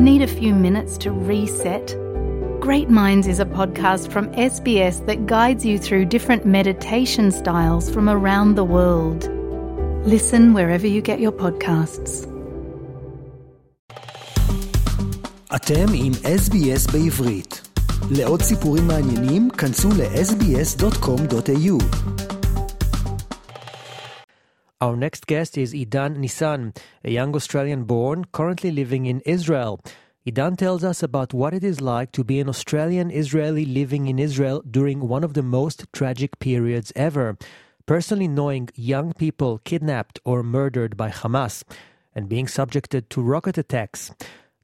Need a few minutes to reset? Great Minds is a podcast from SBS that guides you through different meditation styles from around the world. Listen wherever you get your podcasts. אתם עם SBS בעברית. לעוד סיפורים מעניינים, כנסו ל-sbs.com.au. Our next guest is Edan Nissan, a young Australian born, currently living in Israel. Edan tells us about what it is like to be an Australian Israeli living in Israel during one of the most tragic periods ever. Personally knowing young people kidnapped or murdered by Hamas and being subjected to rocket attacks.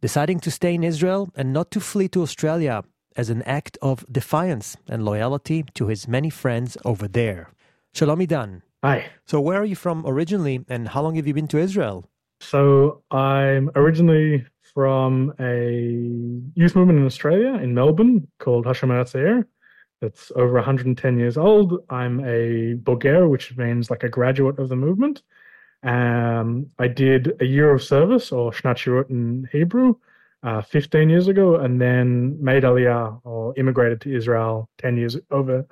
Deciding to stay in Israel and not to flee to Australia as an act of defiance and loyalty to his many friends over there. Shalom Edan. Hi. So, where are you from originally, and how long have you been to Israel? So, I'm originally from a youth movement in Australia, in Melbourne, called Hashomer Hatzair. That's over 110 years old. I'm a Boger, which means like a graduate of the movement. Um, I did a year of service, or Shnat Shirut in Hebrew, uh, 15 years ago, and then made Aliyah, or immigrated to Israel 10 years over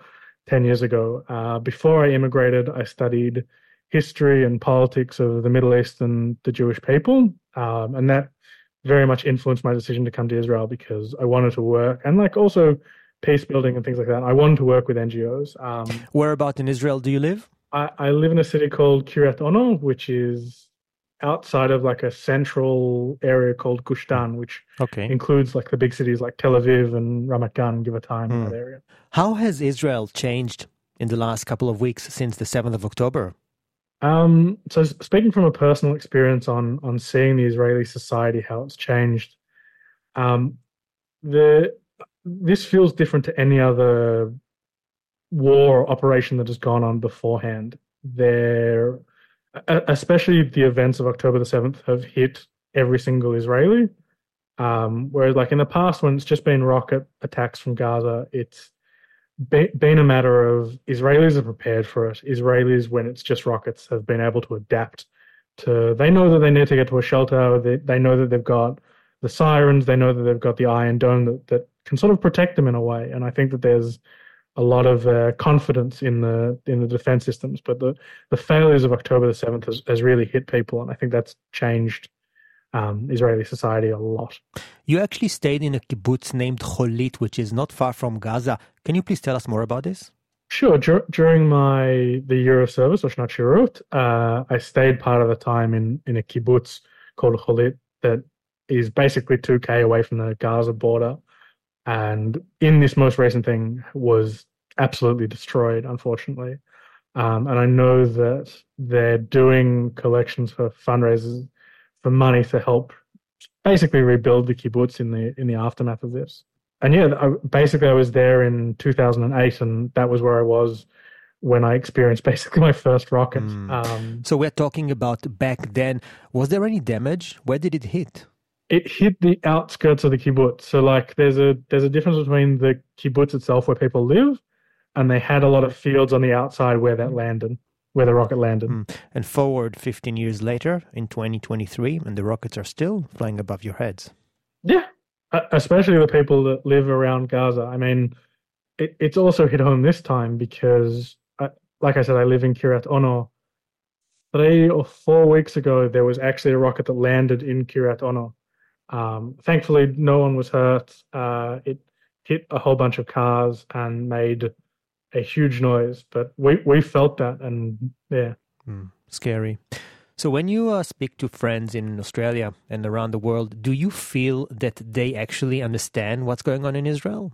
10 years ago. Uh, before I immigrated, I studied history and politics of the Middle East and the Jewish people. Um, and that very much influenced my decision to come to Israel because I wanted to work and like also peace building and things like that. I wanted to work with NGOs. Um, Where about in Israel do you live? I, I live in a city called Kiryat Ono, which is outside of like a central area called Gush Dan, which Okay. includes like the big cities like Tel Aviv and Ramat Gan, Givatayim Hmm. that area. How has Israel changed in the last couple of weeks since the 7th of October? Um, so speaking from a personal experience on on seeing the Israeli society, how it's changed, um, the this feels different to any other war operation that has gone on beforehand. There, especially the events of October the seventh have hit every single Israeli. Um, whereas, like in the past, when it's just been rocket attacks from Gaza, it's be- been a matter of Israelis are prepared for it. Israelis, when it's just rockets, have been able to adapt to. They know that they need to get to a shelter. They they know that they've got the sirens. They know that they've got the Iron Dome that that can sort of protect them in a way. And I think that there's a lot of uh, confidence in the in the defense systems. But the the failures of October the seventh has, has really hit people, and I think that's changed um, Israeli society a lot. You actually stayed in a kibbutz named Cholit, which is not far from Gaza. Can you please tell us more about this? Sure. Dur- during my the year of service, or Shnat Shirut, uh, I stayed part of the time in in a kibbutz called Cholit that is basically two k away from the Gaza border, and in this most recent thing was absolutely destroyed, unfortunately. Um, and I know that they're doing collections for fundraisers for money to help basically rebuild the kibbutz in the in the aftermath of this and yeah, I, basically I was there in 2008, and that was where I was when I experienced basically my first rocket. Mm. Um, So we're talking about back then. Was there any damage? Where did it hit? It hit the outskirts of the kibbutz, so like there's a there's a difference between the kibbutz itself where people live, and they had a lot of fields on the outside where that landed, where the rocket landed. Mm. And forward 15 years later, in 2023, and the rockets are still flying above your heads. Yeah, Uh, especially the people that live around Gaza. I mean, it, it's also hit home this time because, I, like I said, I live in Kiryat Ono. Three or four weeks ago, there was actually a rocket that landed in Kiryat Ono. Um, thankfully, no one was hurt. Uh, it hit a whole bunch of cars and made a huge noise, but we, we felt that, and yeah. Mm, scary. So, when you uh, speak to friends in Australia and around the world, do you feel that they actually understand what's going on in Israel?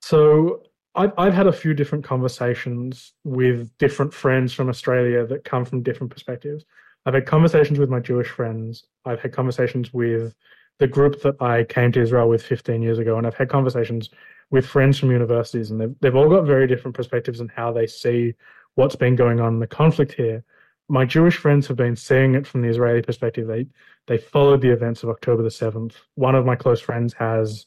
So I've I've had a few different conversations with different friends from Australia that come from different perspectives. I've had conversations with my Jewish friends. I've had conversations with the group that I came to Israel with 15 years ago, and I've had conversations with friends from universities, and they've they've all got very different perspectives on how they see what's been going on in the conflict here. My Jewish friends have been seeing it from the Israeli perspective. They they followed the events of October the 7th. One of my close friends has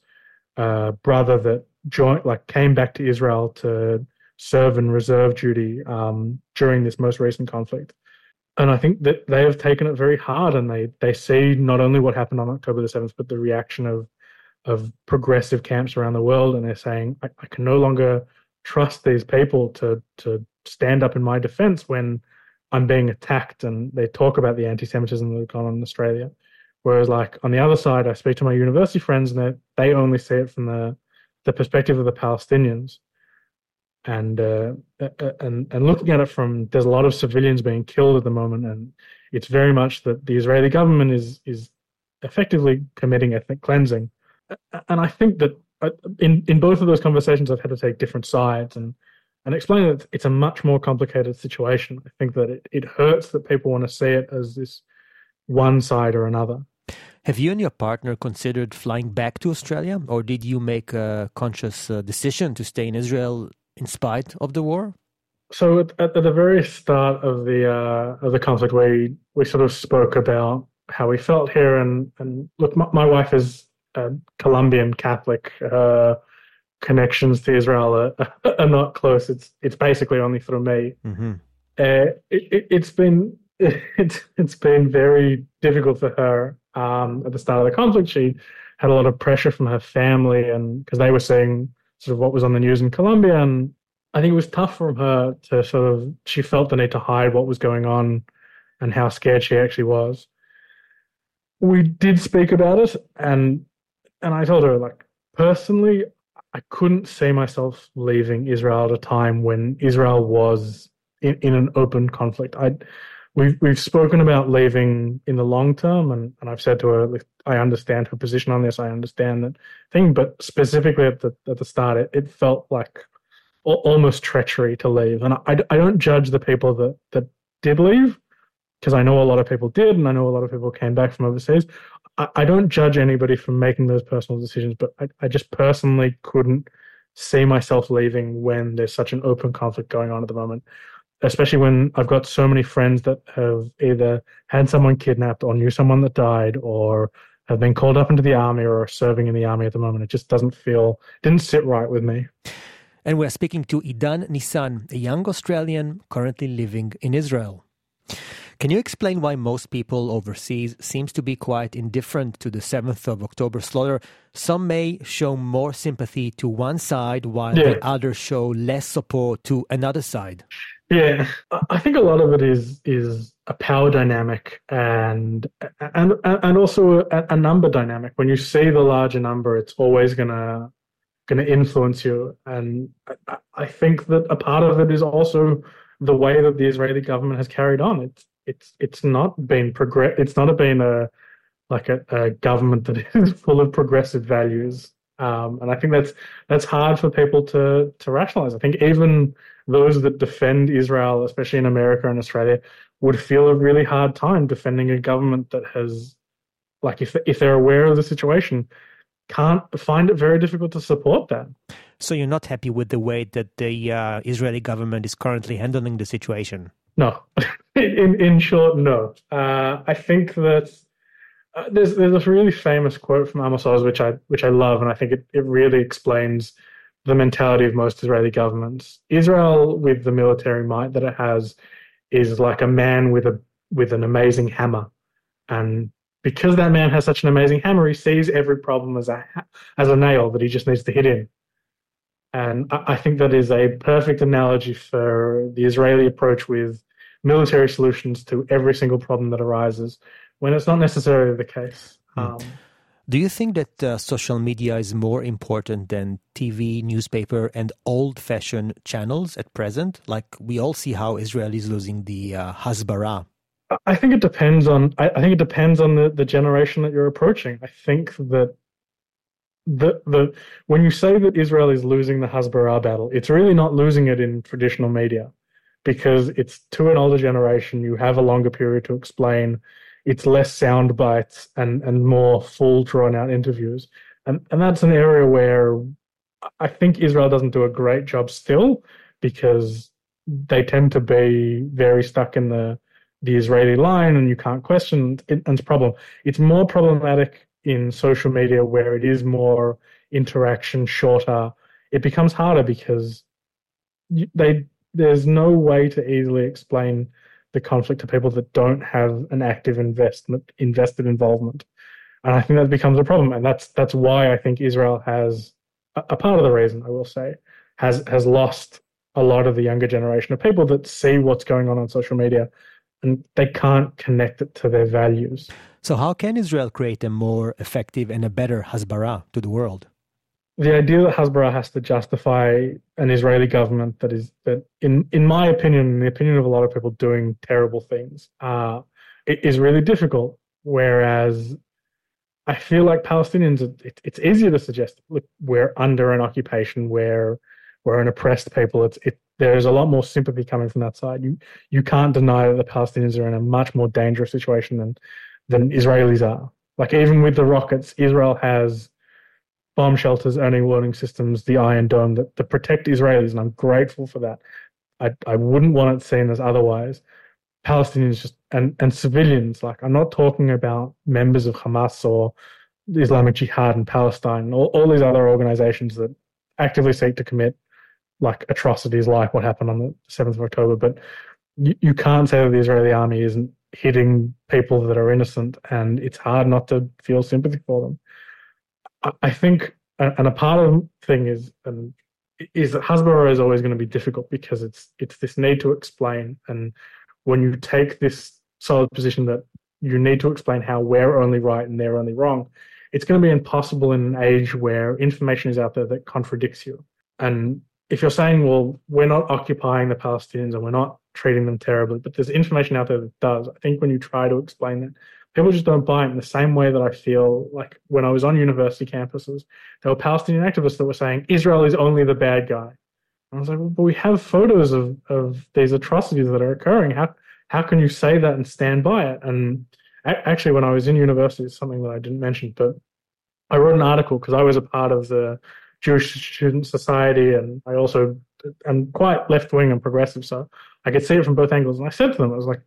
a brother that joined, like, came back to Israel to serve in reserve duty um, during this most recent conflict. And I think that they have taken it very hard, and they they see not only what happened on October the seventh, but the reaction of of progressive camps around the world, and they're saying I, I can no longer trust these people to to stand up in my defense when I'm being attacked, and they talk about the anti-Semitism that's gone on in Australia. Whereas, like on the other side, I speak to my university friends, and they they only see it from the the perspective of the Palestinians and uh, and and looking at it from there's a lot of civilians being killed at the moment, and it's very much that the Israeli government is is effectively committing ethnic cleansing, and I think that uh, in in both of those conversations I've had to take different sides and and explain that it's a much more complicated situation. I think that it, it hurts that people want to see it as this one side or another. Have you and your partner considered flying back to Australia, or did you make a conscious uh, decision to stay in Israel in spite of the war? So at, at the very start of the uh, of the conflict, we we sort of spoke about how we felt here, and and look, my, my wife is a Colombian Catholic. Uh, connections to Israel are, are, not close. It's it's basically only through me. Mm-hmm. Uh, it, has it, been it's it's been very difficult for her um, at the start of the conflict. She had a lot of pressure from her family, and because they were seeing sort of what was on the news in Colombia. And I think it was tough for her to sort of, she felt the need to hide what was going on and how scared she actually was. We did speak about it, and and I told her like personally, I couldn't see myself leaving Israel at a time when Israel was in, in an open conflict. I we've we've spoken about leaving in the long term, and, and I've said to her, I understand her position on this. I understand that thing, but specifically at the at the start, it, it felt like almost treachery to leave. And I, I don't judge the people that that did leave because I know a lot of people did, and I know a lot of people came back from overseas. I, I don't judge anybody for making those personal decisions, but I, I just personally couldn't see myself leaving when there's such an open conflict going on at the moment especially when I've got so many friends that have either had someone kidnapped or knew someone that died or have been called up into the army or are serving in the army at the moment. It just doesn't feel, didn't sit right with me. And we're speaking to Edan Nissan, a young Australian currently living in Israel. Can you explain why most people overseas seems to be quite indifferent to the 7th of October slaughter? Some may show more sympathy to one side while yeah. the others show less support to another side. Yeah, I think a lot of it is is a power dynamic and and and also a, a number dynamic. When you see the larger number, it's always gonna gonna influence you. And I, I think that a part of it is also the way that the Israeli government has carried on. It's it's it's not been progress. It's not been a like a, a government that is full of progressive values. Um, and I think that's that's hard for people to to rationalize. I think even those that defend Israel, especially in America and Australia, would feel a really hard time defending a government that has, like, if if they're aware of the situation, can't find it very difficult to support that. So you're not happy with the way that the uh, Israeli government is currently handling the situation? No, in in short, no. Uh, I think that. Uh, there's there's a really famous quote from Amos Oz which I which I love and I think it, it really explains the mentality of most Israeli governments. Israel, with the military might that it has, is like a man with a with an amazing hammer, and because that man has such an amazing hammer, he sees every problem as a as a nail that he just needs to hit in. And I, I think that is a perfect analogy for the Israeli approach with military solutions to every single problem that arises, when it's not necessarily the case. Mm. Um, do you think that uh, social media is more important than TV, newspaper, and old fashioned channels at present? Like we all see how Israel is losing the uh, Hasbara. I think it depends on. I, I think it depends on the, the generation that you're approaching. I think that the the when you say that Israel is losing the Hasbara battle, it's really not losing it in traditional media because it's to an older generation. You have a longer period to explain it's less sound bites and and more full drawn out interviews. And and that's an area where i think israel doesn't do a great job still because they tend to be very stuck in the the israeli line and you can't question it, and it's problem. It's more problematic in social media where it is more interaction shorter. It becomes harder because they there's no way to easily explain the conflict to people that don't have an active investment invested involvement. And I think that becomes a problem. And that's that's why I think Israel has a, part of the reason, I will say, has has lost a lot of the younger generation of people that see what's going on on social media and they can't connect it to their values. So, how can Israel create a more effective and a better Hasbara to the world? The idea that Hasbara has to justify an Israeli government that is that, in in my opinion, in the opinion of a lot of people, doing terrible things, uh, is really difficult. Whereas I feel like Palestinians, it, it's easier to suggest, look, we're under an occupation, we're we're an oppressed people. It's it, there's a lot more sympathy coming from that side. You you can't deny that the Palestinians are in a much more dangerous situation than than Israelis are. Like even with the rockets, Israel has bomb shelters, early warning systems, the Iron Dome that, that protect Israelis, and I'm grateful for that. I I wouldn't want it seen as otherwise. Palestinians just and and civilians, like I'm not talking about members of Hamas or Islamic Jihad in Palestine, all, all these other organizations that actively seek to commit like atrocities like what happened on the 7th of October. But you, you can't say that the Israeli army isn't hitting people that are innocent, and it's hard not to feel sympathy for them. I, think, and a part of the thing is, and is that Hasbara is always going to be difficult because it's it's this need to explain, and when you take this solid position that you need to explain how we're only right and they're only wrong, it's going to be impossible in an age where information is out there that contradicts you. And if you're saying, well, we're not occupying the Palestinians and we're not treating them terribly, but there's information out there that does, I think when you try to explain that, people just don't buy it in the same way that I feel like when I was on university campuses, there were Palestinian activists that were saying Israel is only the bad guy. And I was like, well, but we have photos of, of these atrocities that are occurring. How how can you say that and stand by it? And actually, when I was in university, it's something that I didn't mention, but I wrote an article because I was a part of the Jewish Student Society, and I also am quite left wing and progressive, so I could see it from both angles. And I said to them, I was like,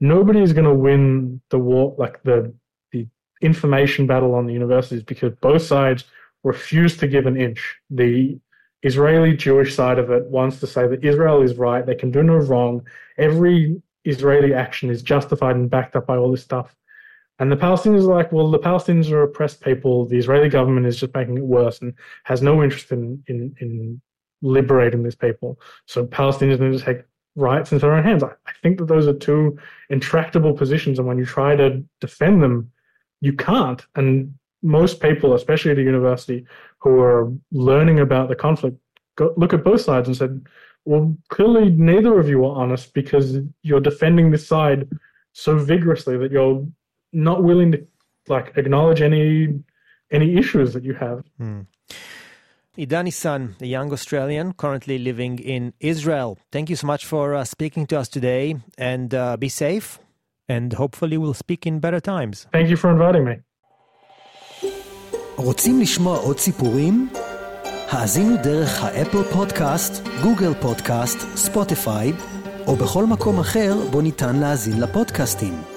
nobody is going to win the war, like the the information battle on the universities, because both sides refuse to give an inch. The Israeli Jewish side of it wants to say that Israel is right, they can do no wrong. Every Israeli action is justified and backed up by all this stuff. And the Palestinians are like, well, the Palestinians are oppressed people. The Israeli government is just making it worse and has no interest in in, in liberating these people. So Palestinians need to take rights into their own hands. I, I think that those are two intractable positions, and when you try to defend them, you can't. And most people, especially at a university, who are learning about the conflict, go, look at both sides and said, well, clearly neither of you are honest because you're defending this side so vigorously that you're not willing to like acknowledge any any issues that you have. Mm. Edan Nissan, a young Australian currently living in Israel. Thank you so much for uh, speaking to us today and uh, be safe. And hopefully we'll speak in better times. Thank you for inviting me. רוצים לשמוע עוד סיפורים? האזינו דרך האפל פודקאסט, גוגל פודקאסט, ספוטיפיי, או בכל מקום אחר בו ניתן להאזין לפודקאסטים.